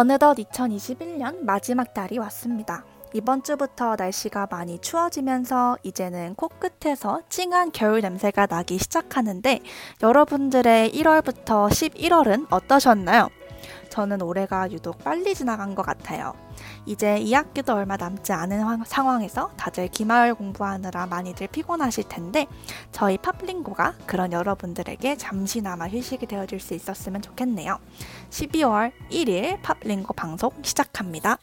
어느덧 2021년 마지막 달이 왔습니다. 이번 주부터 날씨가 많이 추워지면서 이제는 코끝에서 찡한 겨울 냄새가 나기 시작하는데 여러분들의 1월부터 11월은 어떠셨나요? 저는 올해가 유독 빨리 지나간 것 같아요. 이제 2학기도 얼마 남지 않은 상황에서 다들 기말 공부하느라 많이들 피곤하실 텐데 저희 팝링고가 그런 여러분들에게 잠시나마 휴식이 되어줄 수 있었으면 좋겠네요. 12월 1일 팝링고 방송 시작합니다.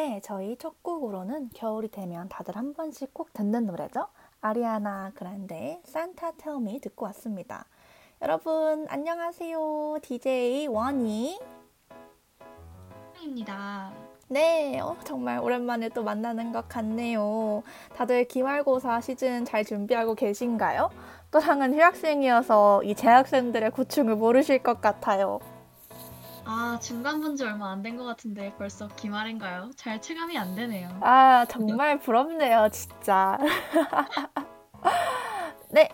네, 저희 첫 곡으로는 겨울이 되면 다들 한 번씩 꼭 듣는 노래죠. 아리아나 그란데의 산타 텔미 듣고 왔습니다. 여러분 안녕하세요. DJ 원희 입니다. 네, 어, 정말 오랜만에 또 만나는 것 같네요. 다들 기말고사 시즌 잘 준비하고 계신가요? 또랑은 휴학생이어서 이 재학생들의 고충을 모르실 것 같아요. 아, 중간 본 지 얼마 안 된 것 같은데 벌써 기말인가요? 잘 체감이 안 되네요. 아, 정말 부럽네요, 진짜. 네,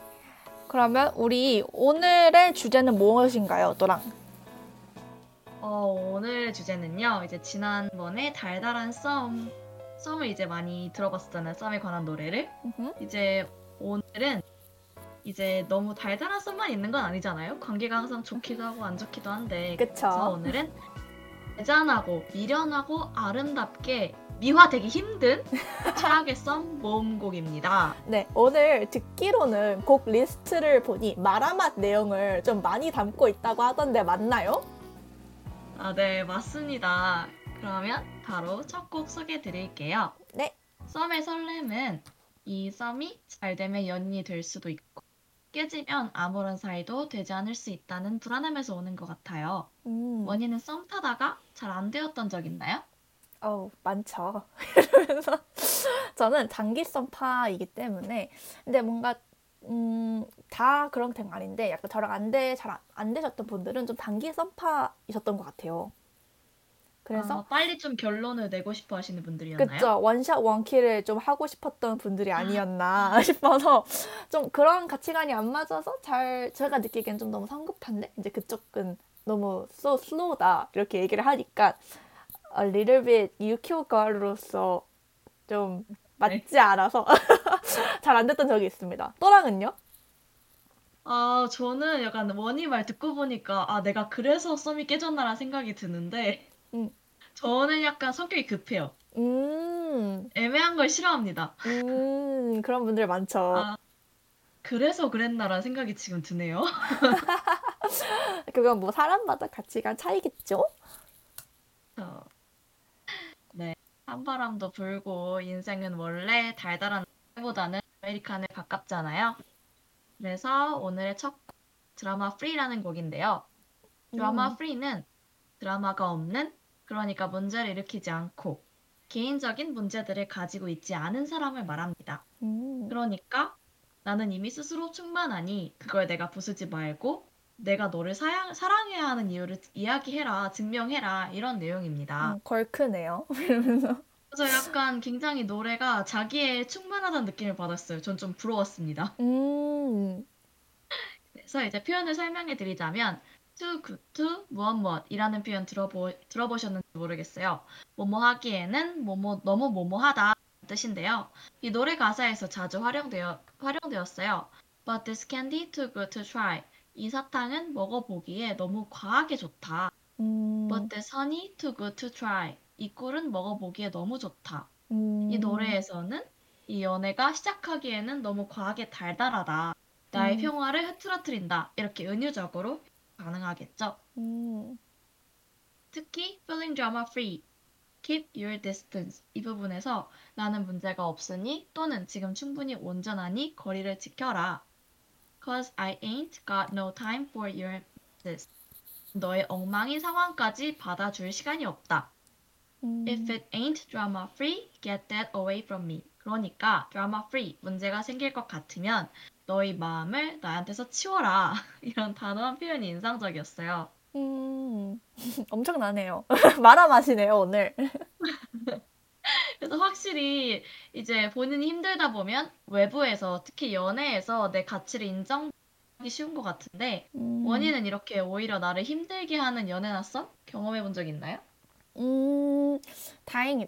그러면 우리 오늘의 주제는 무엇인가요, 또랑? 어, 오늘 주제는요. 이제 지난번에 달달한 썸, 썸을 이제 많이 들어봤었잖아요. 썸에 관한 노래를. 이제 오늘은 이제 너무 달달한 썸만 있는 건 아니잖아요. 관계가 항상 좋기도 하고 안 좋기도 한데. 그쵸. 그래서 오늘은 짠하고 미련하고 아름답게 미화되기 힘든 최악의 썸 모음곡입니다. 네, 오늘 듣기로는 곡 리스트를 보니 마라맛 내용을 좀 많이 담고 있다고 하던데 맞나요? 아, 네, 맞습니다. 그러면 바로 첫 곡 소개해 드릴게요. 네. 썸의 설렘은 이 썸이 잘 되면 연인이 될 수도 있고 깨지면 아무런 사이도 되지 않을 수 있다는 불안함에서 오는 것 같아요. 음. 원희는 썸 타다가 잘 안 되었던 적 있나요? 어, 많죠. 그래서 저는 장기 썸파이기 때문에 근데 뭔가 음, 다 그런 건 아닌데 약간 저랑 안 돼, 잘 안 되셨던 분들은 좀 단기 썸파이셨던 것 같아요. 그래서 아, 빨리 좀 결론을 내고 싶어 하시는 분들이었나요? 그쵸. 원샷 원킬을 좀 하고 싶었던 분들이 아니었나 싶어서 좀 그런 가치관이 안 맞아서 잘 제가 느끼기엔 좀 너무 성급한데 이제 그쪽은 너무 so slow다 이렇게 얘기를 하니까 a little bit 유키오 걸로서 좀 맞지 네. 않아서 잘 안 됐던 적이 있습니다. 또랑은요? 아, 저는 약간 원희 말 듣고 보니까 아, 내가 그래서 썸이 깨졌나라는 생각이 드는데 음. 저는 약간 성격이 급해요. 음. 애매한 걸 싫어합니다. 음, 그런 분들 많죠. 아, 그래서 그랬나라는 생각이 지금 드네요. 그건 뭐 사람마다 가치관 차이겠죠? 어. 네. 한바람도 불고 인생은 원래 달달한 보다는 아메리칸에 가깝잖아요. 그래서 오늘의 첫 드라마 프리라는 곡인데요. 드라마 음. 프리는 드라마가 없는 그러니까 문제를 일으키지 않고 개인적인 문제들을 가지고 있지 않은 사람을 말합니다. 음. 그러니까 나는 이미 스스로 충만하니 그걸 내가 부수지 말고 내가 너를 사양, 사랑해야 하는 이유를 이야기해라, 증명해라 이런 내용입니다. 음, 걸크네요. 그래서 약간 굉장히 노래가 자기의 충만하다는 느낌을 받았어요. 전 좀 부러웠습니다. 음. 그래서 이제 표현을 설명해 드리자면 to good to 무엇 무엇이라는 표현 들어보, 들어보셨는지 모르겠어요. 뭐뭐 하기에는 뭐뭐 너무 뭐뭐하다 뜻인데요. 이 노래 가사에서 자주 활용되어, 활용되었어요. But this candy too good to try. 이 사탕은 먹어보기에 너무 과하게 좋다. 음. But this honey too good to try. 이 꿀은 먹어보기에 너무 좋다. 음. 이 노래에서는 이 연애가 시작하기에는 너무 과하게 달달하다. 나의 음. 평화를 흐트러뜨린다. 이렇게 은유적으로 가능하겠죠. 음. 특히 feeling drama free, keep your distance 이 부분에서 나는 문제가 없으니 또는 지금 충분히 온전하니 거리를 지켜라. Cause I ain't got no time for your this. 너의 엉망인 상황까지 받아줄 시간이 없다. 음. If it ain't drama free, get that away from me. 그러니까 drama free 문제가 생길 것 같으면 너희 마음을 나한테서 치워라. 이런 단호한 표현이 인상적이었어요. 음, 엄청나네요. 말아 마시네요, 오늘. 그래서 확실히 이제 본인이 힘들다 보면 외부에서 특히 연애에서 내 가치를 인정하기 쉬운 것 같은데 음. 원인은 이렇게 오히려 나를 힘들게 하는 연애나 썸 경험해 본 적 있나요? 음, 다행히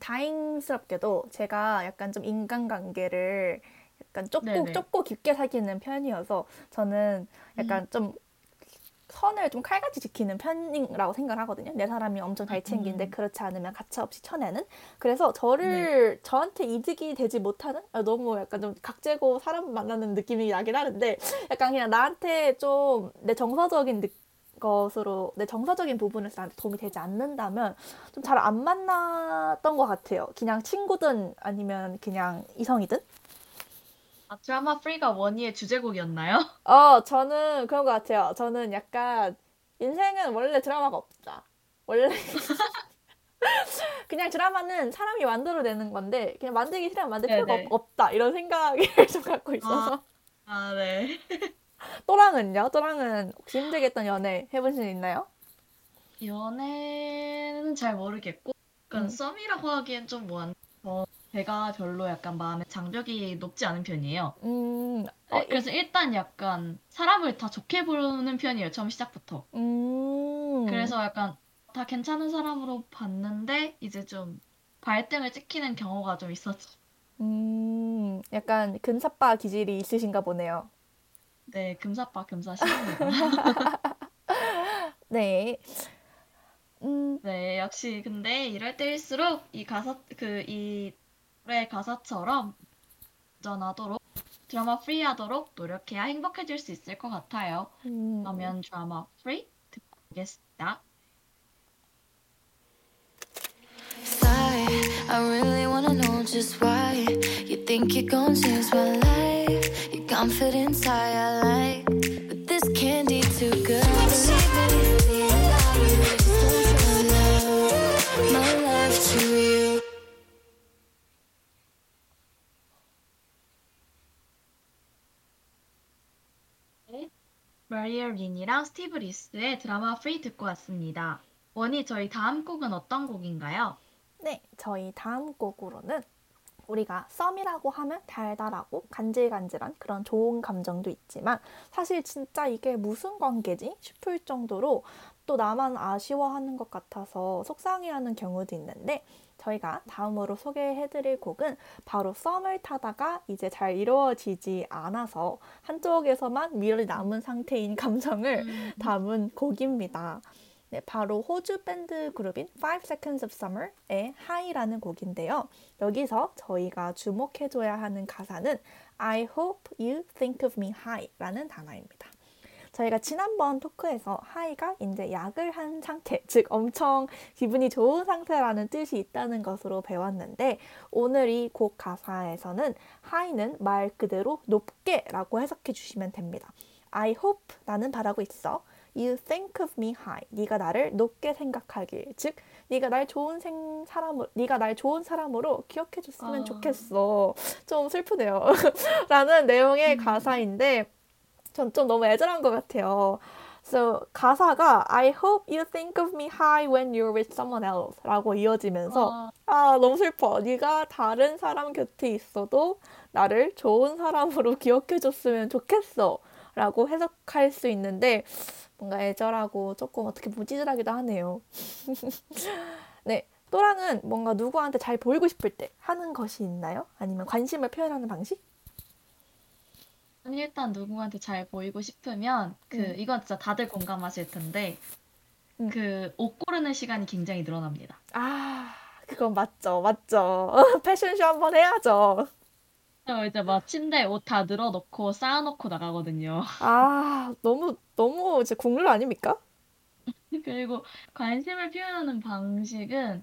다행스럽게도 제가 약간 좀 인간관계를 약간 좁고 좁고 깊게 사귀는 편이어서 저는 약간 음. 좀 선을 좀 칼같이 지키는 편이라고 생각을 하거든요. 내 사람이 엄청 잘 챙기는데 음. 그렇지 않으면 가차없이 쳐내는. 그래서 저를 네. 저한테 이득이 되지 못하는 아, 너무 약간 좀 각재고 사람 만나는 느낌이 나긴 하는데 약간 그냥 나한테 좀 내 정서적인 느, 것으로 내 정서적인 부분에서 나한테 도움이 되지 않는다면 좀 잘 안 만났던 것 같아요. 그냥 친구든 아니면 그냥 이성이든. 아, 드라마 프리가 원희의 주제곡이었나요? 어, 저는 그런 것 같아요. 저는 약간 인생은 원래 드라마가 없다. 원래 그냥 드라마는 사람이 만들어내는 건데 그냥 만들기 싫으면 만들 필요가 네네. 없 다 이런 생각을 좀 갖고 있어서. 아, 아 네. 또랑은요? 또랑은 혹시 힘들게 했던 연애 해보신 적 있나요? 연애는 잘 모르겠고, 약간 음. 썸이라고 하기엔 좀 뭐한, 어, 제가 별로 약간 마음에 장벽이 높지 않은 편이에요. 음, 어, 그래서 일단 약간 사람을 다 좋게 보는 편이에요, 처음 시작부터. 음. 그래서 약간 다 괜찮은 사람으로 봤는데, 이제 좀 발등을 찍히는 경우가 좀 있었죠. 음, 약간 근사빠 기질이 있으신가 보네요. 네, 금사빠 금사시입니다. 네. 음, 네, 역시 근데 이럴 때일수록 이 가사 그 이 노래 가사처럼 전하도록 drama free하도록 노력해야 행복해질 수 있을 것 같아요. 음. 그러면 Drama Free 듣고 오겠습니다. I really wanna know just why you think you're gonna change my life. Your confidence high, I like, 마리아 린이랑 스티브 리스의 Drama Free 듣고 왔습니다. 원희 저희 다음 곡은 어떤 곡인가요? 네, 저희 다음 곡으로는 우리가 썸이라고 하면 달달하고 간질간질한 그런 좋은 감정도 있지만 사실 진짜 이게 무슨 관계지 싶을 정도로 또 나만 아쉬워하는 것 같아서 속상해하는 경우도 있는데 저희가 다음으로 소개해드릴 곡은 바로 썸을 타다가 이제 잘 이루어지지 않아서 한쪽에서만 미련이 남은 상태인 감정을 음. 담은 곡입니다. 네, 바로 호주 밴드 그룹인 Five Seconds of Summer의 High라는 곡인데요. 여기서 저희가 주목해줘야 하는 가사는 I hope you think of me high라는 단어입니다. 저희가 지난번 토크에서 하이가 이제 약을 한 상태, 즉 엄청 기분이 좋은 상태라는 뜻이 있다는 것으로 배웠는데 오늘 이 곡 가사에서는 하이는 말 그대로 높게라고 해석해 주시면 됩니다. I hope 나는 바라고 있어. You think of me high. 네가 나를 높게 생각하길. 즉, 네가 날 좋은 생 사람으로, 네가 날 좋은 사람으로 기억해 줬으면 아... 좋겠어. 좀 슬프네요. 라는 내용의 음... 가사인데 전 좀 너무 애절한 것 같아요. So, 가사가 I hope you think of me high when you're with someone else 라고 이어지면서 아, 아 너무 슬퍼. 네가 다른 사람 곁에 있어도 나를 좋은 사람으로 기억해 줬으면 좋겠어 라고 해석할 수 있는데 뭔가 애절하고 조금 어떻게 보면 찌질하기도 하네요. 네. 또랑은 뭔가 누구한테 잘 보이고 싶을 때 하는 것이 있나요? 아니면 관심을 표현하는 방식? 일단 누구한테 잘 보이고 싶으면 그 음. 이건 진짜 다들 공감하실 텐데 음. 그옷 고르는 시간이 굉장히 늘어납니다. 아 그건 맞죠, 맞죠. 패션쇼 한번 해야죠. 저 이제 막 침대에 옷다 늘어놓고 쌓아놓고 나가거든요. 아, 너무, 너무 이제 국룰 아닙니까? 그리고 관심을 표현하는 방식은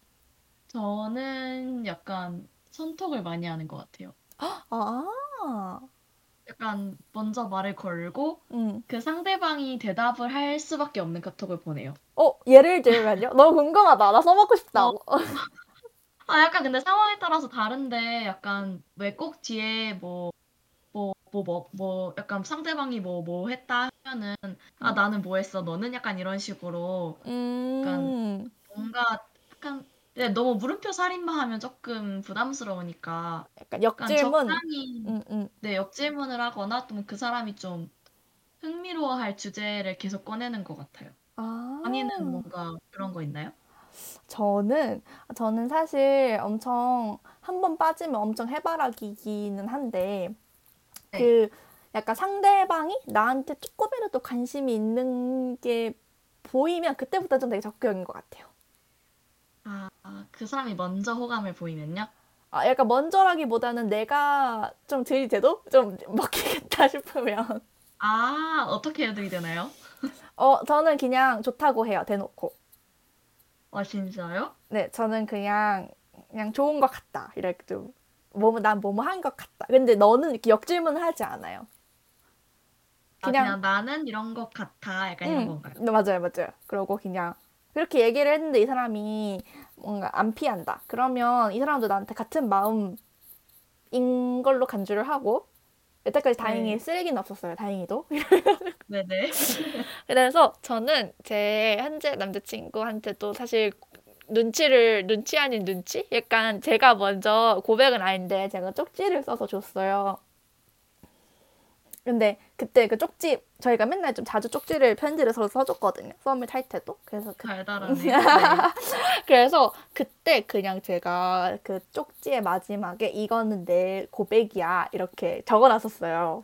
저는 약간 선톡을 많이 하는 것 같아요. 아, 약간 먼저 말을 걸고 음. 그 상대방이 대답을 할 수밖에 없는 카톡을 보내요. 어, 예를 들면요? 너무 궁금하다. 나 써먹고 싶다. 어. 아, 약간 근데 상황에 따라서 다른데 약간 왜 꼭 뒤에 뭐 뭐 뭐 뭐 뭐 약간 상대방이 뭐 뭐 했다 하면은 아 음. 나는 뭐 했어 너는 약간 이런 식으로 약간 음, 뭔가 약간 네, 너무 물음표 살인마 하면 조금 부담스러우니까 약간 약간 역질문. 적당히 음, 음. 네, 역질문을 하거나 또 그 사람이 좀 흥미로워할 주제를 계속 꺼내는 것 같아요. 아, 언니는 뭔가 그런 거 있나요? 저는, 저는 사실 엄청, 한 번 빠지면 엄청 해바라기기는 한데, 네. 그, 약간 상대방이 나한테 조금이라도 관심이 있는 게 보이면 그때부터 좀 되게 적극적인 것 같아요. 아, 그 사람이 먼저 호감을 보이면요? 아, 약간 먼저라기보다는 내가 좀 들이대도 좀 먹히겠다 싶으면. 아, 어떻게 해야 되나요? 어, 저는 그냥 좋다고 해요, 대놓고. 아, 진짜요? 네, 저는 그냥, 그냥 좋은 것 같다. 이렇게 좀, 뭐, 난 뭐뭐 한 것 같다. 근데 너는 이렇게 역질문을 하지 않아요. 아, 그냥, 그냥 나는 이런 것 같아. 약간 이런 응, 건가요? 네, 맞아요, 맞아요. 그러고 그냥, 그렇게 얘기를 했는데 이 사람이 뭔가 안 피한다. 그러면 이 사람도 나한테 같은 마음인 걸로 간주를 하고, 여태까지 다행히 네. 쓰레기는 없었어요, 다행히도. 네네. 그래서 저는 제 현재 남자친구한테도 사실 눈치를 눈치 아닌 눈치? 약간 제가 먼저 고백은 아닌데 제가 쪽지를 써서 줬어요. 근데 그때 그 쪽지 저희가 맨날 좀 자주 쪽지를 편지를 서로 써줬거든요. 썸을 탈 때도. 그래서 그, 달달하네요. 네. 그래서 그때 그냥 제가 그 쪽지의 마지막에 이거는 내 고백이야 이렇게 적어놨었어요.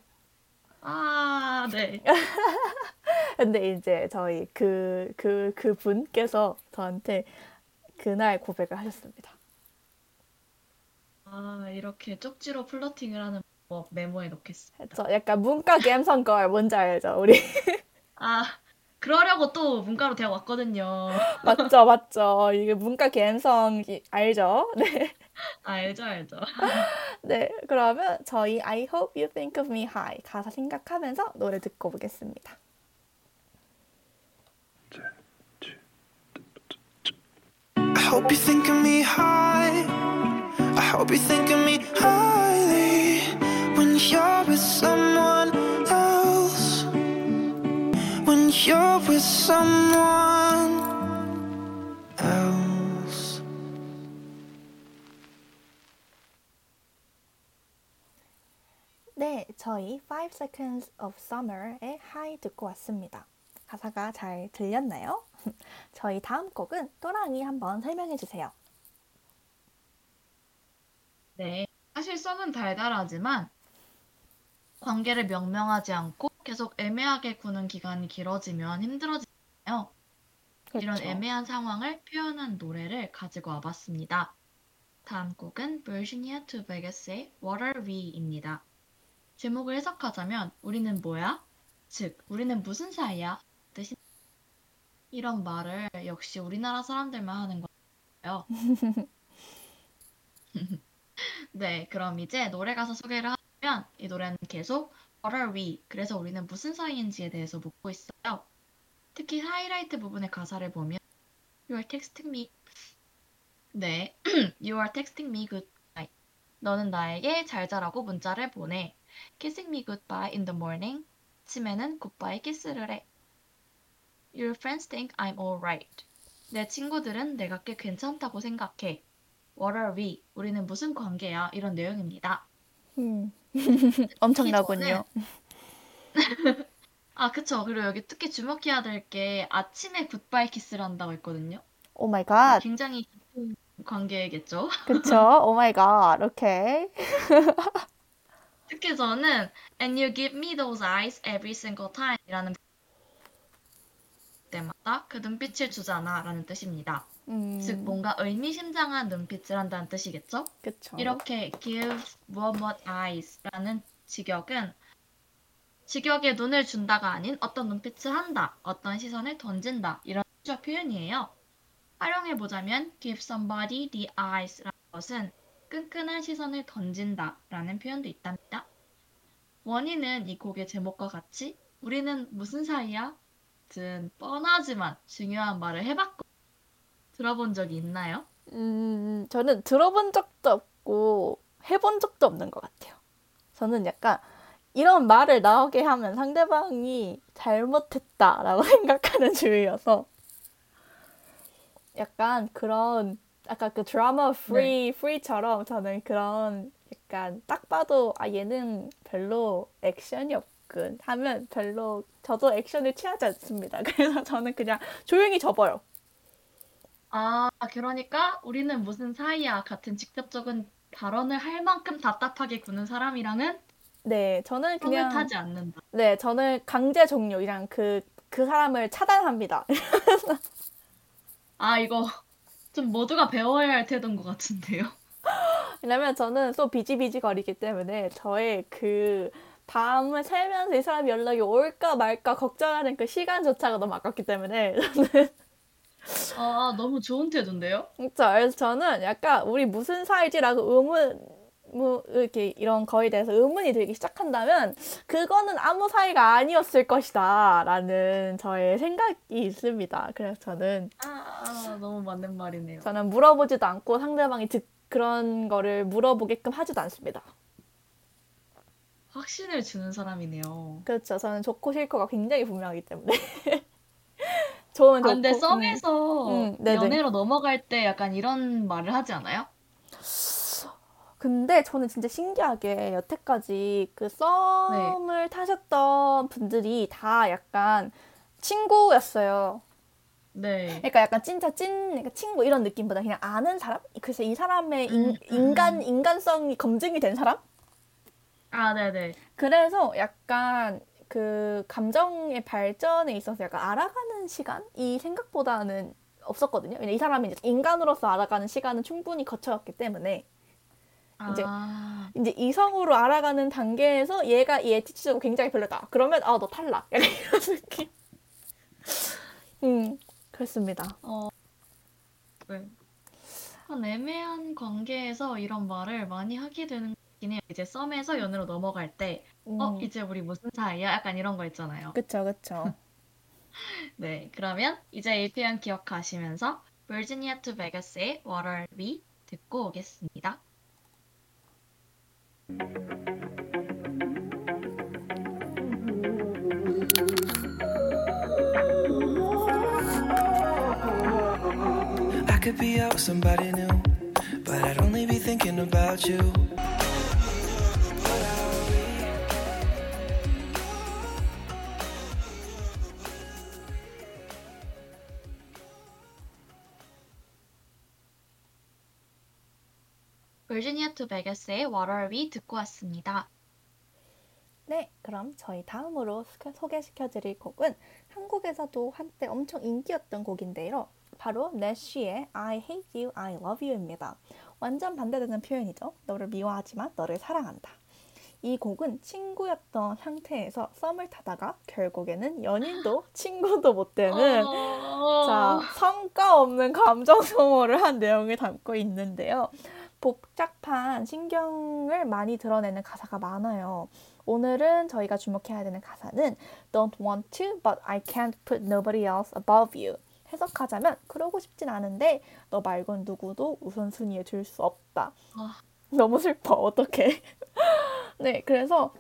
아, 네. 근데 이제 저희 그, 그, 그 분께서 저한테 그날 고백을 하셨습니다. 아, 이렇게 쪽지로 플러팅을 하는 법 메모해 놓겠습니다. 저 약간 문과 감성 걸 뭔지 알죠? 우리. 아, 그러려고 또 문과로 대학 왔거든요. 맞죠, 맞죠. 이게 문과 감성 알죠? 네. 알죠, 알죠. 네. 그러면 저희 I hope you think of me high 가사 생각하면서 노래 듣고 오겠습니다. I hope you think of me high. I hope you think of me highly when you're with someone else. When you're with someone else. 네, 저희 Five Seconds of Summer의 High 듣고 왔습니다. 가사가 잘 들렸나요? 저희 다음 곡은 또랑이 한번 설명해 주세요. 네. 사실 썸은 달달하지만 관계를 명명하지 않고 계속 애매하게 구는 기간이 길어지면 힘들어지잖아요. 이런 그렇죠. 애매한 상황을 표현한 노래를 가지고 와봤습니다. 다음 곡은 Virginia to Vegas의 What Are We입니다. 제목을 해석하자면 우리는 뭐야? 즉, 우리는 무슨 사이야? 뜻이 이런 말을 역시 우리나라 사람들만 하는 거예요. 네, 그럼 이제 노래 가사 소개를 하 면 이 노래는 계속 What are we? 그래서 우리는 무슨 사이인지에 대해서 묻고 있어요. 특히 하이라이트 부분의 가사를 보면 You are texting me. 네, You are texting me goodbye. 너는 나에게 잘 자라고 문자를 보내. Kissing me goodbye in the morning. 아침에는 굿바이 키스를 해. Your friends think I'm alright. 내 친구들은 내가 꽤 괜찮다고 생각해. What are we? 우리는 무슨 관계야? 이런 내용입니다. 음. 엄청나군요. 아, 그쵸. 그리고 여기 특히 주목해야 될 게 아침에 굿바이 키스를 한다고 했거든요. Oh my god. 굉장히 깊은 관계겠죠. 그쵸? Oh my god. 오케이. 특히 저는 And you give me those eyes every single time 이라는 때마다 그 눈빛을 주잖아 라는 뜻입니다. 음. 즉 뭔가 의미심장한 눈빛을 한다는 뜻이겠죠? 그쵸. 이렇게 give what what eyes라는 직역은 직역에 눈을 준다가 아닌 어떤 눈빛을 한다, 어떤 시선을 던진다 이런 숙어적 표현이에요. 활용해 보자면 give somebody the eyes라는 것은 끈끈한 시선을 던진다라는 표현도 있답니다. 원희는 이 곡의 제목과 같이 우리는 무슨 사이야? 든 뻔하지만 중요한 말을 해봤고 들어본 적이 있나요? 음, 저는 들어본 적도 없고 해본 적도 없는 것 같아요. 저는 약간 이런 말을 나오게 하면 상대방이 잘못했다라고 생각하는 주의여서 약간 그런 아까 그 드라마 프리 네. Free처럼 저는 그런 약간 딱 봐도 아 얘는 별로 액션이 없군 하면 별로 저도 액션을 취하지 않습니다. 그래서 저는 그냥 조용히 접어요. 아 그러니까 우리는 무슨 사이야 같은 직접적인 발언을 할 만큼 답답하게 구는 사람이랑은 네 저는 그냥 타지 않는다. 네 저는 강제 종료이랑 그그 그 사람을 차단합니다. 아 이거 좀 모두가 배워야 할 태도인 것 같은데요. 왜냐면 저는 또 비지비지 거리기 때문에 저의 그 밤을 새면서 이 사람이 연락이 올까 말까 걱정하는 그 시간조차가 너무 아깝기 때문에 저는 아 너무 좋은 태도인데요? 그렇죠. 그래서 저는 약간 우리 무슨 사이지라고 의문 뭐 이렇게 이런 거에 대해서 의문이 들기 시작한다면 그거는 아무 사이가 아니었을 것이다 라는 저의 생각이 있습니다. 그래서 저는 아, 아 너무 맞는 말이네요. 저는 물어보지도 않고 상대방이 듣 그런 거를 물어보게끔 하지도 않습니다. 확신을 주는 사람이네요. 그렇죠. 저는 좋고 싫고가 굉장히 분명하기 때문에. 좋으면 아, 좋고. 근데 썸에서 음, 연애로 넘어갈 때 약간 이런 말을 하지 않아요? 근데 저는 진짜 신기하게 여태까지 그 썸을 네. 타셨던 분들이 다 약간 친구였어요. 네. 그러니까 약간 진짜 찐 그러니까 친구 이런 느낌보다 그냥 아는 사람? 그래서 이 사람의 인, 음, 음, 인간 음. 인간성이 검증이 된 사람? 아, 네, 네. 그래서 약간 그 감정의 발전에 있어서 약간 알아가는 시간이 생각보다는 없었거든요. 왜냐 이 사람이 이제 인간으로서 알아가는 시간은 충분히 거쳐왔기 때문에 이제 아. 이제 이성으로 알아가는 단계에서 얘가 얘 티치적으로 굉장히 별로다. 그러면 아 너 탈락. 이런 느낌. 음 그렇습니다. 어. 네. 한 애매한 관계에서 이런 말을 많이 하게 되는 긴 해요. 이제 썸에서 연애로 넘어갈 때, 어, 음. 어, 이제 우리 무슨 사이야? 약간 이런 거 있잖아요. 그쵸, 그쵸. 네, 그러면 이제 이 표현 기억하시면서 Virginia to Vegas의 What Are We 듣고 오겠습니다. I could be out with somebody new, but I'd only be thinking about you. Virginia To Vegas의 What Are We 듣고 왔습니다. 네, 그럼 저희 다음으로 소개시켜 드릴 곡은 한국에서도 한때 엄청 인기였던 곡인데요. 바로 내쉬의 I Hate You, I Love You입니다. 완전 반대되는 표현이죠. 너를 미워하지만 너를 사랑한다. 이 곡은 친구였던 상태에서 썸을 타다가 결국에는 연인도 친구도 못 되는 어. 자 성과 없는 감정 소모를 한 내용을 담고 있는데요. 복잡한 신경을 많이 드러내는 가사가 많아요. 오늘은 저희가 주목해야 되는 가사는 Don't want to, but I can't put nobody else above you. 해석하자면 그러고 싶진 않은데 너 말곤 누구도 우선순위에 둘수 없다. 아. 너무 슬퍼. 어떡해. 네, 그래서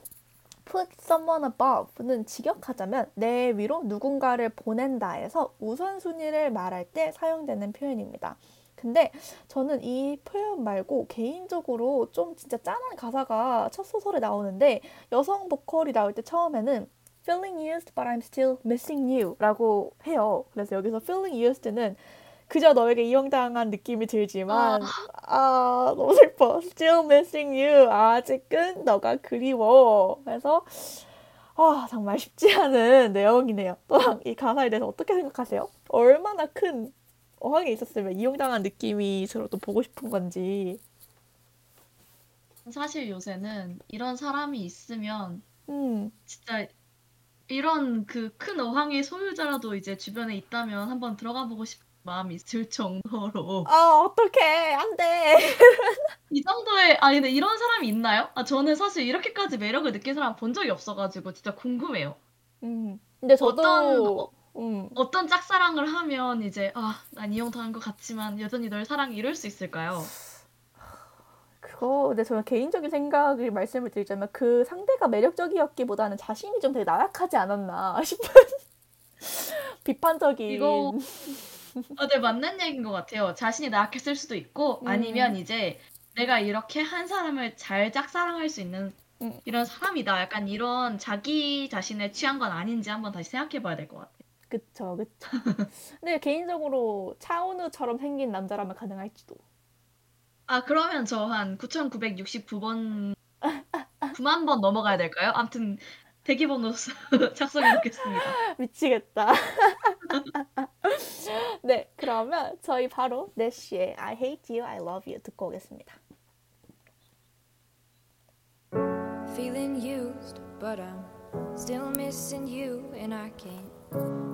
put someone above는 직역하자면 내 위로 누군가를 보낸다에서 우선순위를 말할 때 사용되는 표현입니다. 근데 저는 이 표현 말고 개인적으로 좀 진짜 짠한 가사가 첫 소설에 나오는데 여성 보컬이 나올 때 처음에는 feeling used but I'm still missing you 라고 해요. 그래서 여기서 feeling used는 그저 너에게 이용당한 느낌이 들지만 아, 아 너무 슬퍼. still missing you. 아직은 너가 그리워. 그래서 아 정말 쉽지 않은 내용이네요. 또랑 이 가사에 대해서 어떻게 생각하세요? 얼마나 큰 어항에 있었으면 이용당한 느낌이 서로 또 보고 싶은 건지. 사실 요새는 이런 사람이 있으면 음. 진짜 이런 그 큰 어항의 소유자라도 이제 주변에 있다면 한번 들어가 보고 싶은 마음이 들 정도로. 아, 어떡해. 안 돼. 이 정도의, 아, 근데 이런 사람이 있나요? 아, 저는 사실 이렇게까지 매력을 느낀 사람 본 적이 없어가지고 진짜 궁금해요. 음. 근데 저도 어떤, 음. 어떤 짝사랑을 하면 이제 아, 난 이용당한 것 같지만 여전히 널 사랑해 이럴 수 있을까요? 그거 근데 저는 개인적인 생각을 말씀을 드리자면 그 상대가 매력적이었기보다는 자신이 좀 되게 나약하지 않았나 싶은 비판적인 이거 어, 네 맞는 얘기인 것 같아요. 자신이 나약했을 수도 있고 음. 아니면 이제 내가 이렇게 한 사람을 잘 짝사랑할 수 있는 음. 이런 사람이다. 약간 이런 자기 자신을 취한 건 아닌지 한번 다시 생각해 봐야 될 것 같아요. 그쵸, 그쵸. 근데 개인적으로 차은우처럼 생긴 남자라면 가능할지도. 아, 그러면 저 한 9,969번, 9만 번 넘어가야 될까요? 아무튼 대기번호 작성해 놓겠습니다. 미치겠다. 네, 그러면 저희 바로 내쉬의 I hate you, I love you 듣고 오겠습니다. Feeling used, but I'm still missing you and I can't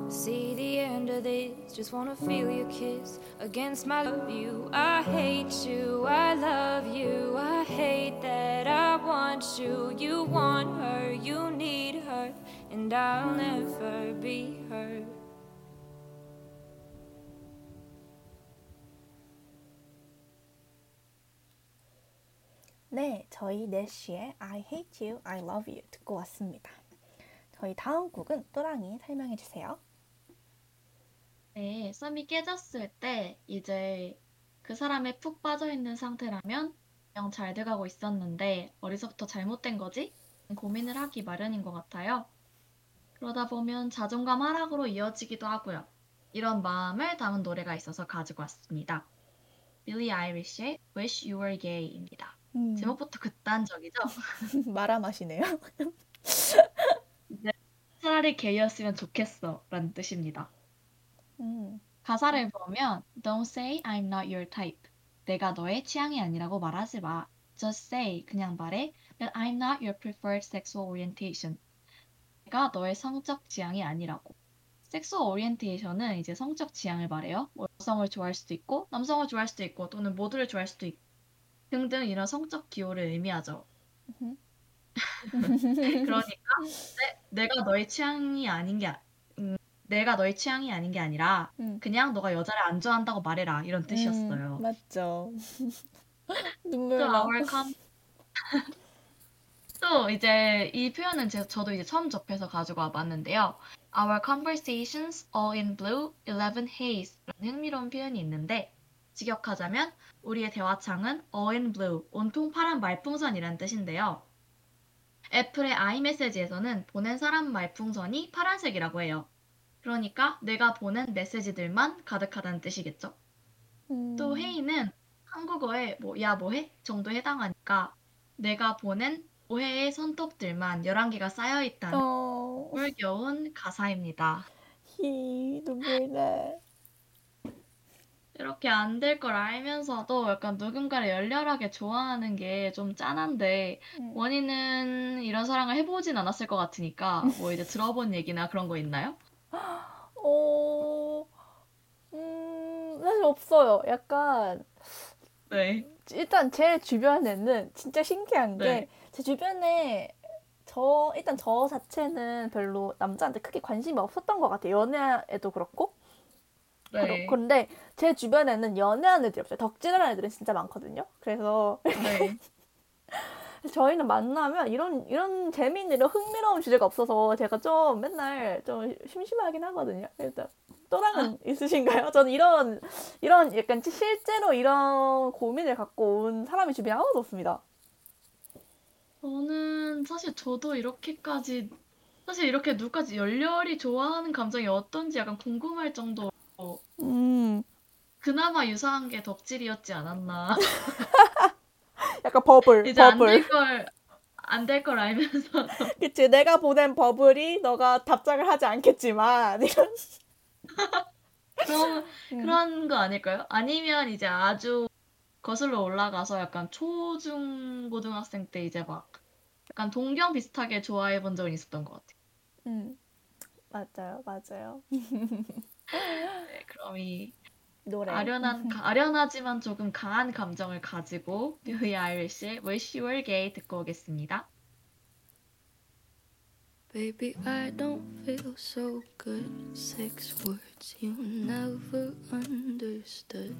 See the end of this, just wanna feel your kiss against my love you. I hate you, I love you, I hate that I want you. You want her, you need her, and I'll never be her. 네, 저희 내쉬의 I hate you, I love you 듣고 왔습니다. 저희 다음 곡은 또랑이 설명해 주세요. 네, 썸이 깨졌을 때 이제 그 사람에 푹 빠져 있는 상태라면 그냥 잘 돼가고 있었는데 어디서부터 잘못된 거지? 고민을 하기 마련인 것 같아요. 그러다 보면 자존감 하락으로 이어지기도 하고요. 이런 마음을 담은 노래가 있어서 가지고 왔습니다. 빌리 아이리쉬의 Wish You Were Gay입니다. 음. 제목부터 극단적이죠? 마라맛이네요. 차라리 게이였으면 좋겠어 라는 뜻입니다. 음. 가사를 보면 Don't say I'm not your type. 내가 너의 취향이 아니라고 말하지 마. Just say 그냥 말해 that I'm not your preferred sexual orientation. 내가 너의 성적 지향이 아니라고. 섹스얼 오리엔테이션은 이제 성적 지향을 말해요. 뭐 여성을 좋아할 수도 있고 남성을 좋아할 수도 있고 또는 모두를 좋아할 수도 있고 등등 이런 성적 기호를 의미하죠. 그러니까 내, 가 너의 취향이 아닌 게 음, 내가 너의 취향이 아닌 게 아니라 음. 그냥 너가 여자를 안 좋아한다고 말해라 이런 음, 뜻이었어요. 음, 맞죠. 눈물 나. 또 이제 이 표현은 제, 저도 이제 처음 접해서 가지고 와봤는데요. Our conversations all in blue, eleven haze라는 흥미로운 표현이 있는데 직역하자면 우리의 대화창은 all in blue, 온통 파란 말풍선이란 뜻인데요. 애플의 아이메시지에서는 보낸 사람 말풍선이 파란색이라고 해요. 그러니까 내가 보낸 메시지들만 가득하다는 뜻이겠죠. 음. 또 회의는 한국어에 뭐, 야, 뭐해? 정도에 해당하니까 내가 보낸 오해의 손톱들만 11개가 쌓여있다는 어... 꿀겨운 가사입니다. 히, 눈물 나. 이렇게 안 될 걸 알면서도 약간 누군가를 열렬하게 좋아하는 게 좀 짠한데 음. 원인은 이런 사랑을 해보진 않았을 것 같으니까 뭐 이제 들어본 얘기나 그런 거 있나요? 어, 음, 사실 없어요. 약간 네. 일단 제 주변에는 진짜 신기한 게제 주변에 저 일단 저 자체는 별로 남자한테 크게 관심이 없었던 것 같아요. 연애에도 그렇고 네. 그런데 제 주변에는 연애하는 애들이 없어요. 덕질하는 애들은 진짜 많거든요. 그래서 네. 저희는 만나면 이런 이런 재미있는 이런 흥미로운 주제가 없어서 제가 좀 맨날 좀 심심하긴 하거든요. 일단 또랑은 아. 있으신가요? 저는 이런 이런 약간 실제로 이런 고민을 갖고 온 사람이 주변에 아무도 없습니다. 저는 사실 저도 이렇게까지 사실 이렇게 누구까지 열렬히 좋아하는 감정이 어떤지 약간 궁금할 정도 음. 그나마 유사한 게 덕질이었지 않았나. 약간 버블, 이제 버블. 안될 걸, 안 될 걸 알면서. 그치, 내가 보낸 버블이 너가 답장을 하지 않겠지만, 이런. 그럼, 음. 그런 거 아닐까요? 아니면 이제 아주 거슬러 올라가서 약간 초중 고등학생 때 이제 막 약간 동경 비슷하게 좋아해 본 적은 있었던 것 같아요. 음, 맞아요, 맞아요. 네, 그럼 이 노래 아련한 아련하지만 조금 강한 감정을 가지고 빌리 아이리시의 Wish You Were Gay 듣고 오겠습니다. Baby, I don't feel so good. Six words you never understood.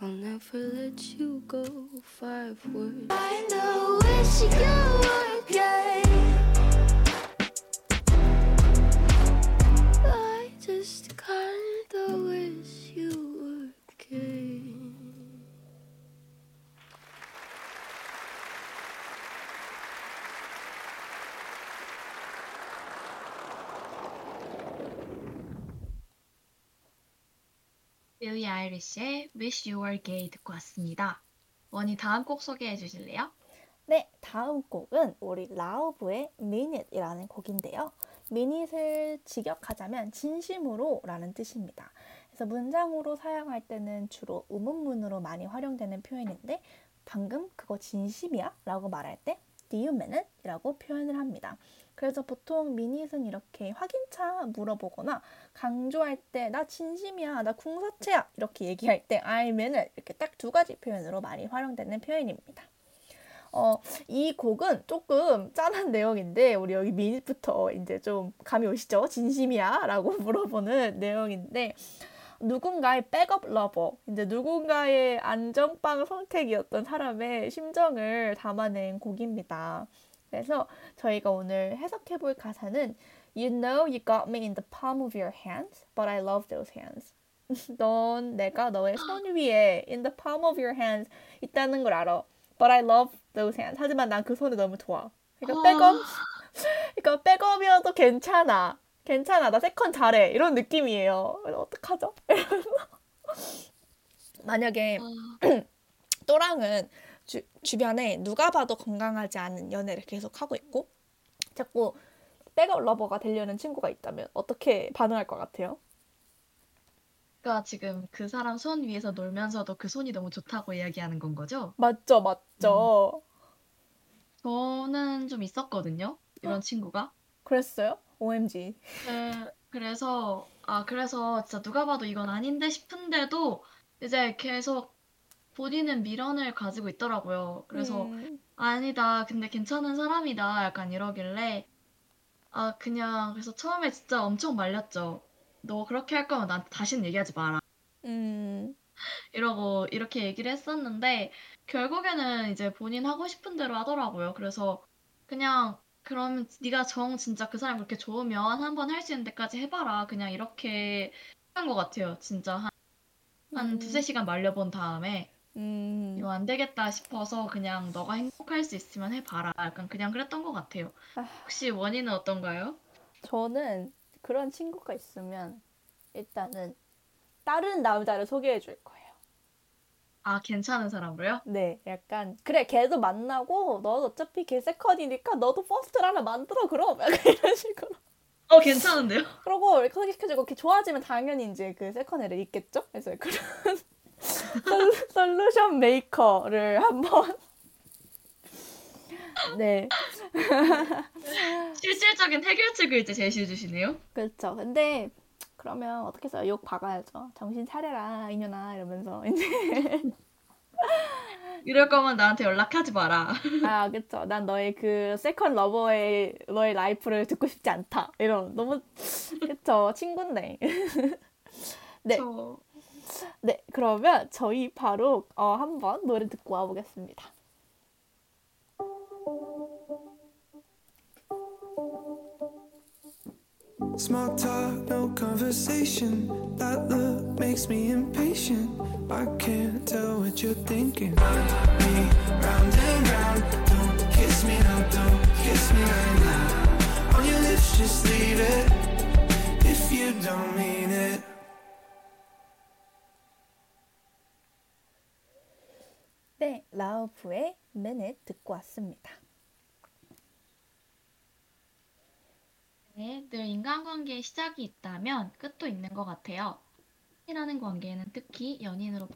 I'll never let you go. Five words. I know wish you were gay. 빌리 아이리시의 Wish You Were Gay 듣고 왔습니다. 원이 다음 곡 소개해 주실래요? 네, 다음 곡은 우리 라우브의 Minute이라는 곡인데요. 미닛을 직역하자면 진심으로 라는 뜻입니다. 그래서 문장으로 사용할 때는 주로 의문문으로 많이 활용되는 표현인데 방금 그거 진심이야? 라고 말할 때 it? 이라고 표현을 합니다. 그래서 보통 미닛은 이렇게 확인차 물어보거나 강조할 때 나 진심이야, 나 궁서체야 이렇게 얘기할 때 it 이렇게 딱 두 가지 표현으로 많이 활용되는 표현입니다. 어, 이 곡은 조금 짠한 내용인데 우리 여기 Mean It부터 이제 좀 감이 오시죠? 진심이야? 라고 물어보는 내용인데 누군가의 backup lover, 이제 누군가의 안정빵 선택이었던 사람의 심정을 담아낸 곡입니다. 그래서 저희가 오늘 해석해 볼 가사는 You know you got me in the palm of your hands, but I love those hands. 넌 내가 너의 손 위에 in the palm of your hands 있다는 걸 알아. But I love those hands. 하지만 난 그 손을 너무 좋아. 그러니까 백업, 그러니까 백업이어도 괜찮아. 괜찮아. 나 세컨 잘해. 이런 느낌이에요. 어떡하죠? 만약에 또랑은 주, 주변에 누가 봐도 건강하지 않은 연애를 계속 하고 있고 자꾸 백업 러버가 되려는 친구가 있다면 어떻게 반응할 것 같아요? 그러니까 지금 그 사람 손 위에서 놀면서도 그 손이 너무 좋다고 이야기하는 건 거죠? 맞죠, 맞죠. 저는 좀 있었거든요. 이런 친구가. 그랬어요? OMG. 그, 그래서 아 그래서 진짜 누가 봐도 이건 아닌데 싶은데도 이제 계속 본인은 미련을 가지고 있더라고요. 그래서 음, 아니다. 근데 괜찮은 사람이다. 약간 이러길래 아 그냥 그래서 처음에 진짜 엄청 말렸죠. 너 그렇게 할 거면 나한테 다시는 얘기하지 마라. 음, 이러고 이렇게 얘기를 했었는데 결국에는 이제 본인 하고 싶은 대로 하더라고요. 그래서 그냥 그러면 네가 정 진짜 그 사람 그렇게 좋으면 한 번 할 수 있는 데까지 해봐라. 그냥 이렇게 한 것 같아요. 진짜 한, 한 음. 두세 시간 말려본 다음에 음. 이거 안 되겠다 싶어서 그냥 너가 행복할 수 있으면 해봐라. 약간 그냥 그랬던 것 같아요. 아. 혹시 원희는 어떤가요? 저는 그런 친구가 있으면 일단은 다른 남자를 소개해 줄 거예요. 아, 괜찮은 사람으로요? 네, 약간 그래 걔도 만나고 너 어차피 걔 second이니까 너도 first를 하나 만들어 그럼 약간 이런 식으로. 어, 괜찮은데요? 그러고 이렇게 소개시켜주고 이렇게 좋아지면 당연히 이제 그 second 애를 있겠죠? 그래서 그런 솔- solution maker를 한번 네 실질적인 해결책을 이제 제시해 주시네요. 그렇죠. 근데 그러면 어떻게 써요? 욕 박아야죠. 정신 차려라 이년아 이러면서 이제 이럴 거면 나한테 연락하지 마라. 아 그렇죠. 난 너의 그 second lover의 너의 life를 듣고 싶지 않다. 이런 너무 그렇죠. 친구인데. 네. 저 네, 그러면 저희 바로 어, 한번 노래 듣고 와보겠습니다. Small talk, no conversation. That look makes me impatient. I can't tell what you're thinking. Me round and round. Don't kiss me now, don't kiss me right now. On your lips, just leave it. If you don't mean 라우프의 Minute 듣고 왔습니다. 네, 늘 인간관계에 시작이 있다면 끝도 있는 것 같아요. 이라는 관계에는 특히 연인으로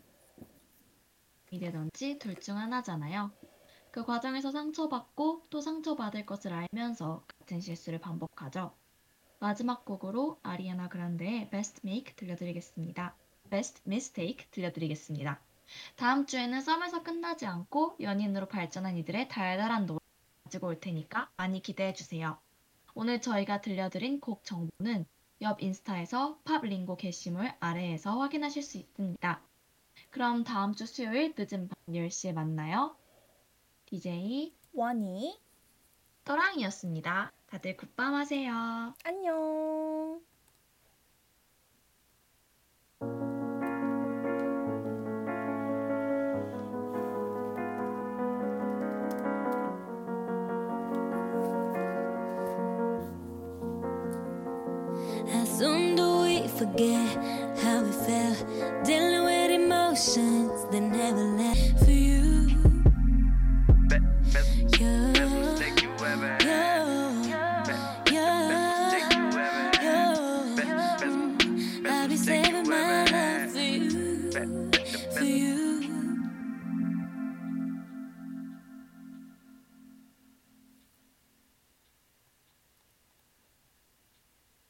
이 되던지 둘 중 하나잖아요. 그 과정에서 상처받고 또 상처받을 것을 알면서 같은 실수를 반복하죠. 마지막 곡으로 아리아나 그란데의 Best Make 들려드리겠습니다. Best Mistake 들려드리겠습니다. 다음 주에는 썸에서 끝나지 않고 연인으로 발전한 이들의 달달한 노래 가지고 올 테니까 많이 기대해 주세요. 오늘 저희가 들려드린 곡 정보는 옆 인스타에서 팝링고 게시물 아래에서 확인하실 수 있습니다. 그럼 다음 주 수요일 늦은 밤 10시에 만나요. DJ 원희 또랑이었습니다. 다들 굿밤 하세요. 안녕.